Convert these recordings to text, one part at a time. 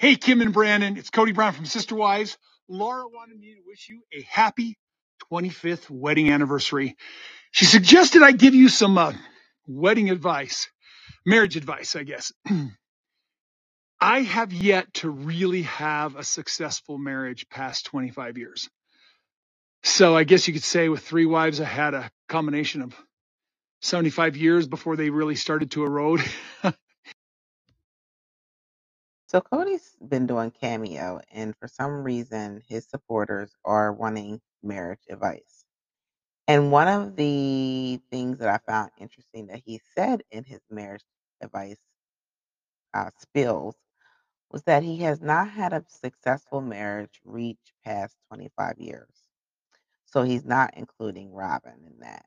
Hey, Kim and Brandon, it's Kody Brown from Sister Wives. Laura wanted me to wish you a happy 25th wedding anniversary. She suggested I give you some uh, wedding advice, marriage advice, I guess. I have yet to really have a successful marriage past 25 years. So I guess you could say with three wives, I had a combination of 75 years before they really started to erode. So Kody's been doing Cameo, and for some reason, his supporters are wanting marriage advice. And one of the things that I found interesting that he said in his marriage advice uh, spills was that he has not had a successful marriage reach past 25 years. So he's not including Robyn in that.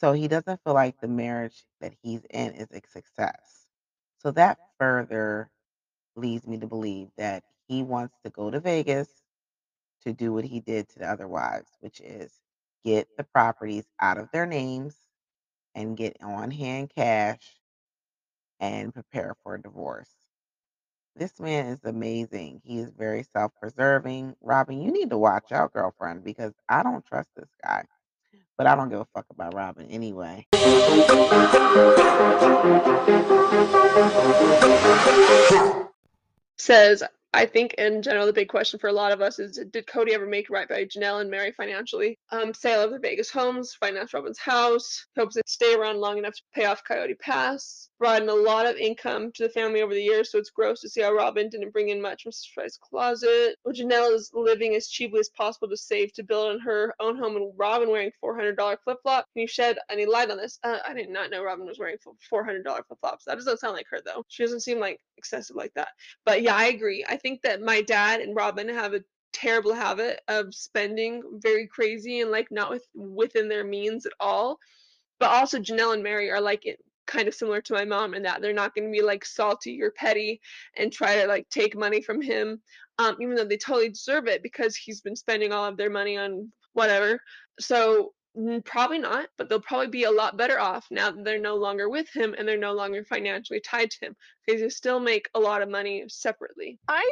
So he doesn't feel like the marriage that he's in is a success. So that further leads me to believe that he wants to go to Vegas to do what he did to the other wives, which is get the properties out of their names and get on hand cash and prepare for a divorce. This man is amazing. He is very self preserving. Robyn, you need to watch out, girlfriend, because I don't trust this guy. But I don't give a fuck about Robyn anyway. Says, I think in general, the big question for a lot of us is Did Kody ever make right by Janelle and Meri financially? Um, sale of the Vegas homes, finance Robyn's house, hopes to stay around long enough to pay off Coyote Pass, brought in a lot of income to the family over the years, so it's gross to see how Robyn didn't bring in much from Fry's closet. Well, Janelle is living as cheaply as possible to save to build on her own home, and Robyn wearing $400 flip flop. Can you shed any light on this? Uh, I did not know Robyn was wearing $400 flip flops. That doesn't sound like her, though. She doesn't seem like excessive like that. But yeah, I agree. I think that my dad and Robyn have a terrible habit of spending very crazy and like not with within their means at all. But also Janelle and Meri are like it kind of similar to my mom in that they're not going to be like salty or petty and try to like take money from him um, even though they totally deserve it because he's been spending all of their money on whatever so Mm, probably not but they'll probably be a lot better off now that they're no longer with him and they're no longer financially tied to him because they still make a lot of money separately I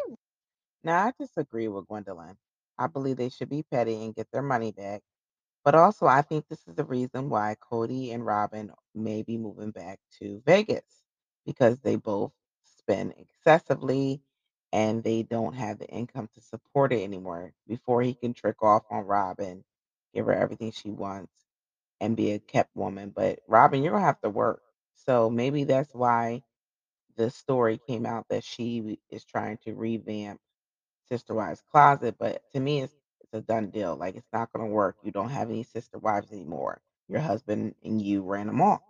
Now, I disagree with Gwendlyn. I believe they should be petty and get their money back. But also, I think this is the reason why Kody and Robyn may be moving back to Vegas because they both spend excessively and they don't have the income to support it anymore before he can trick off on Robyn, give her everything she wants, and be a kept woman. But Robyn, you're to have to work. So maybe that's why the story came out that she is trying to revamp Sister Wives Closet, but to me, it's it's a done deal. Like it's not to work. You don't have any sister wives anymore. Your husband and you ran them off.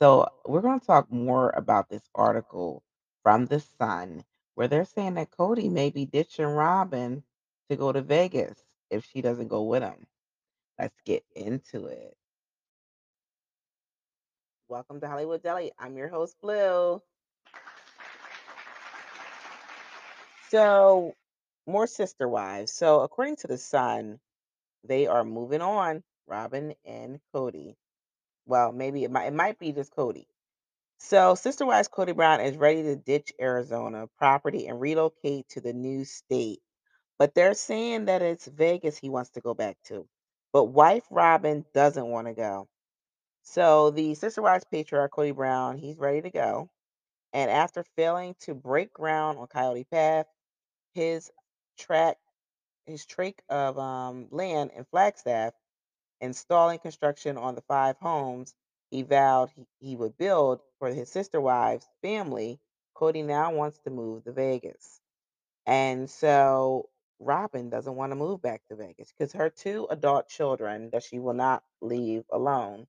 So we're to talk more about this article from the Sun, where they're saying that Kody may be ditching Robyn to go to Vegas if she doesn't go with him. Let's get into it. Welcome to Hollywood Deli. I'm your host, Bleu. So, more sister wives. So, according to the Sun, they are moving on, Robyn and Kody. Well, maybe it might it might be just Kody. So, sister wives Kody Brown is ready to ditch Arizona property and relocate to the new state. But they're saying that it's Vegas he wants to go back to. But wife Robyn doesn't want to go. So the sister wives patriarch Kody Brown, he's ready to go. And after failing to break ground on Coyote Pass, his track his trach of um, land in Flagstaff, installing construction on the five homes he vowed he, he would build for his sister wives' family, Kody now wants to move to Vegas. And so Robyn doesn't want to move back to Vegas because her two adult children that she will not leave alone,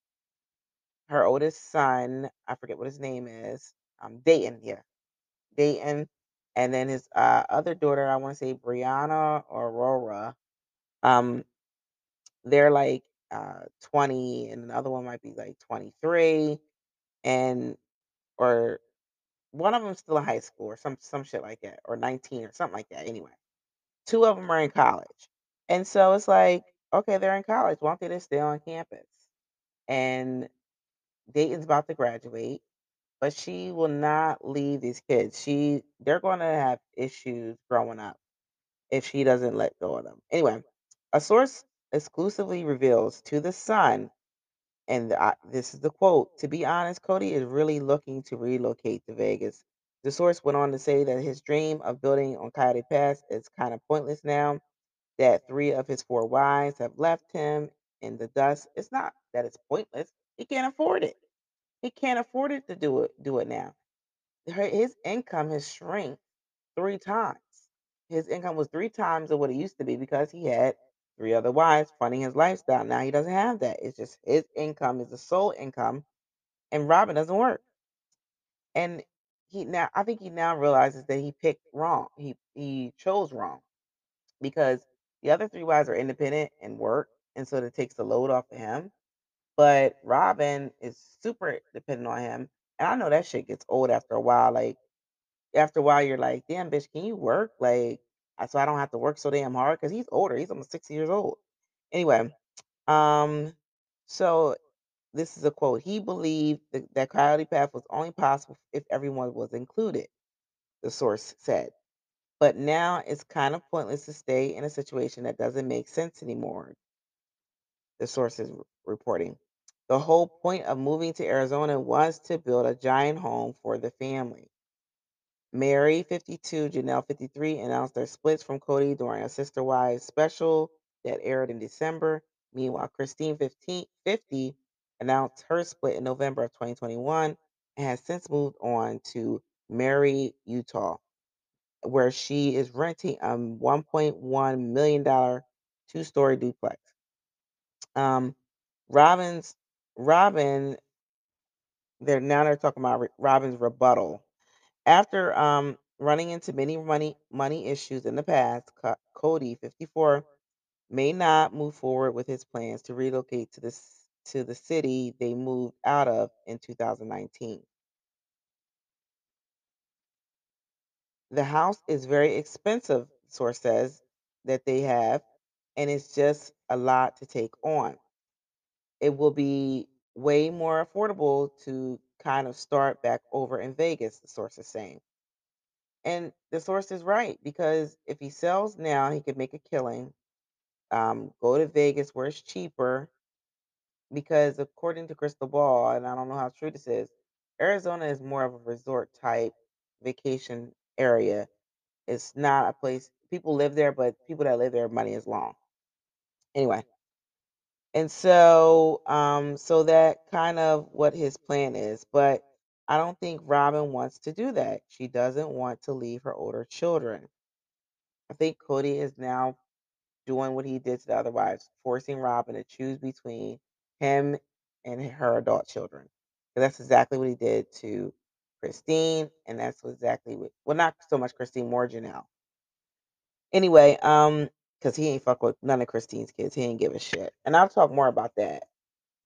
her oldest son, I forget what his name is, um, Dayton, yeah, Dayton, and then his uh, other daughter, I want to say Breanna or Aurora, um, they're like uh 20 and another one might be like 23 and or one of them's still in high school or some some shit like that or 19 or something like that anyway two of them are in college and so it's like okay they're in college why don't they just stay on campus and dayton's about to graduate but she will not leave these kids. She they're going to have issues growing up if she doesn't let go of them. Anyway, a source exclusively reveals to the Sun, and the, this is the quote: "To be honest, Kody is really looking to relocate to Vegas." The source went on to say that his dream of building on Coyote Pass is kind of pointless now that three of his four wives have left him in the dust. It's not that it's pointless. He can't afford it. He can't afford it to do it do it now. His income has shrunk three times. His income was three times of what it used to be because he had three other wives funding his lifestyle. Now he doesn't have that. It's just his income is the sole income, and Robyn doesn't work. And he now, I think he now realizes that he picked wrong. He he chose wrong because the other three wives are independent and work, and so that takes the load off of him. But Robyn is super dependent on him, and I know that shit gets old after a while. Like after a while, you're like, damn, bitch, can you work? Like, so I don't have to work so damn hard because he's older. He's almost 60 years old. Anyway, um, so this is a quote. He believed that, that Coyote Pass was only possible if everyone was included, the source said. But now it's kind of pointless to stay in a situation that doesn't make sense anymore, the source is reporting. The whole point of moving to Arizona was to build a giant home for the family. Meri, 52, Janelle, 53, announced their splits from Kody during a Sister Wives special that aired in December. Meanwhile, Christine, 15, 50, announced her split in November of 2021 and has since moved on to Murray, Utah, where she is renting a $1.1 million two story duplex. Um, Robyn's Robyn, they're now they're talking about Robyn's rebuttal after um, running into many money money issues in the past, Kody, 54, may not move forward with his plans to relocate to this to the city they moved out of in 2019. The house is very expensive, source says that they have, and it's just a lot to take on. It will be way more affordable to kind of start back over in Vegas, the source is saying. And the source is right because if he sells now, he could make a killing. Um, go to Vegas where it's cheaper because according to Crystal Ball, and I don't know how true this is, Arizona is more of a resort type vacation area. It's not a place people live there, but people that live there, money is long. Anyway, and so um, so that kind of what his plan is, but I don't think Robyn wants to do that. She doesn't want to leave her older children. I think Kody is now doing what he did to the other wives, forcing Robyn to choose between him and her adult children. 'Cause that's exactly what he did to Christine, and that's exactly what well, not so much Christine, more Janelle. Anyway, um, because he ain't fuck with none of Christine's kids. He ain't give a shit. And I'll talk more about that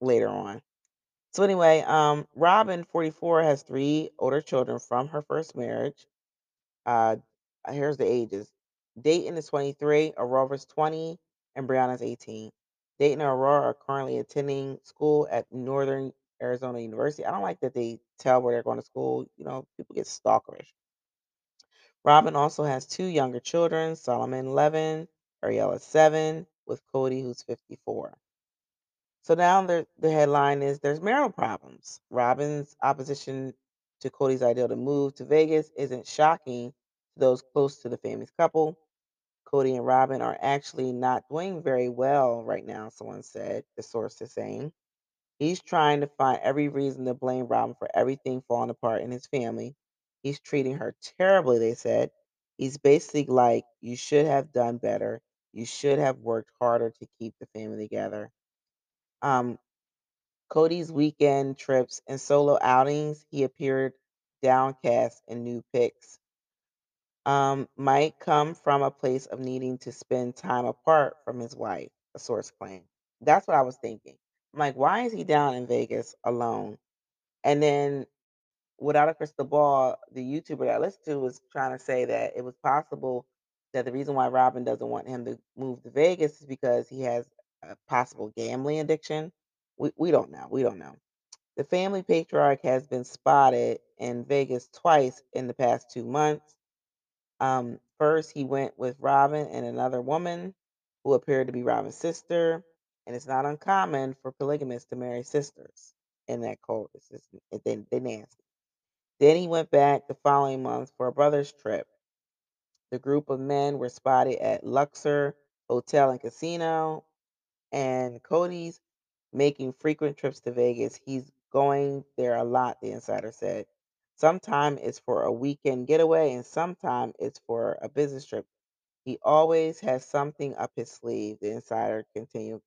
later on. So anyway, um, Robyn, 44, has three older children from her first marriage. Uh, here's the ages. Dayton is 23, Aurora's 20, and Breanna's 18. Dayton and Aurora are currently attending school at Northern Arizona University. I don't like that they tell where they're going to school. You know, people get stalkerish. Robyn also has two younger children, Solomon 11, Ariella 7, with Kody, who's 54. So now the, the headline is There's marital problems. Robyn's opposition to Kody's idea to move to Vegas isn't shocking to those close to the famous couple. Kody and Robyn are actually not doing very well right now, someone said, the source is saying. He's trying to find every reason to blame Robyn for everything falling apart in his family. He's treating her terribly, they said. He's basically like, You should have done better. You should have worked harder to keep the family together. Um, Kody's weekend trips and solo outings, he appeared downcast in new pics. Um, might come from a place of needing to spend time apart from his wife, a source claimed. That's what I was thinking. I'm like, why is he down in Vegas alone? And then without a crystal ball, the YouTuber that I listened to was trying to say that it was possible that the reason why Robyn doesn't want him to move to Vegas is because he has a possible gambling addiction. We we don't know. We don't know. The family patriarch has been spotted in Vegas twice in the past two months. Um, first, he went with Robyn and another woman who appeared to be Robyn's sister, and it's not uncommon for polygamists to marry sisters in that cult. It's just they they nasty. Then he went back the following month for a brother's trip. The group of men were spotted at Luxor Hotel and Casino, and Kody's making frequent trips to Vegas. He's going there a lot, the insider said. Sometime it's for a weekend getaway, and sometime it's for a business trip. He always has something up his sleeve, the insider continued.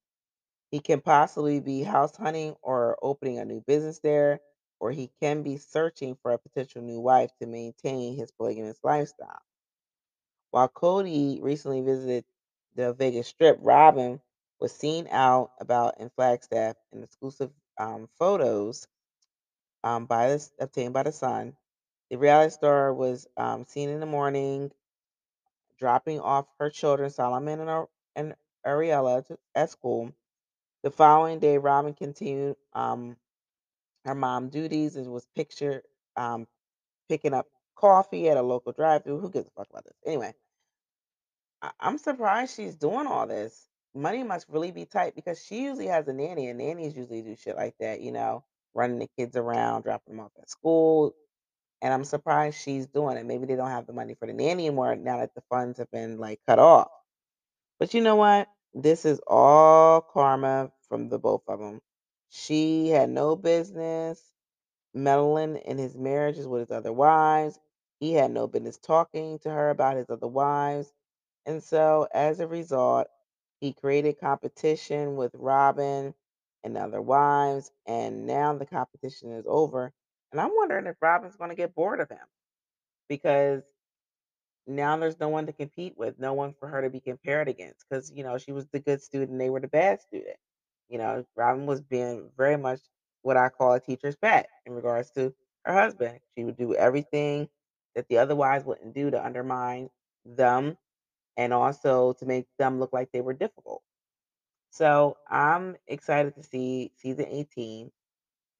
He can possibly be house hunting or opening a new business there, or he can be searching for a potential new wife to maintain his polygamous lifestyle. While Kody recently visited the Vegas Strip, Robyn was seen out about in Flagstaff in exclusive um, photos um, by this, obtained by the Sun. The reality star was um, seen in the morning dropping off her children, Solomon and, and Ariella, to, at school. The following day, Robyn continued um, her mom duties and was pictured um, picking up coffee at a local drive-through. Who gives a fuck about this? Anyway, I- I'm surprised she's doing all this. Money must really be tight because she usually has a nanny, and nannies usually do shit like that, you know, running the kids around, dropping them off at school. And I'm surprised she's doing it. Maybe they don't have the money for the nanny anymore now that the funds have been like cut off. But you know what? This is all karma from the both of them. She had no business meddling in his marriages with his other wives. He had no business talking to her about his other wives. And so, as a result, he created competition with Robyn and other wives. And now the competition is over. And I'm wondering if Robyn's going to get bored of him because now there's no one to compete with, no one for her to be compared against. Because, you know, she was the good student, they were the bad student. You know, Robyn was being very much what I call a teacher's pet in regards to her husband. She would do everything that the other wives wouldn't do to undermine them and also to make them look like they were difficult. So I'm excited to see season 18.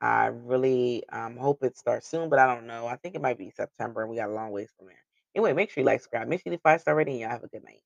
I really um, hope it starts soon, but I don't know. I think it might be September, and we got a long ways from there. Anyway, make sure you like, subscribe, make sure you five star rating. And y'all have a good night.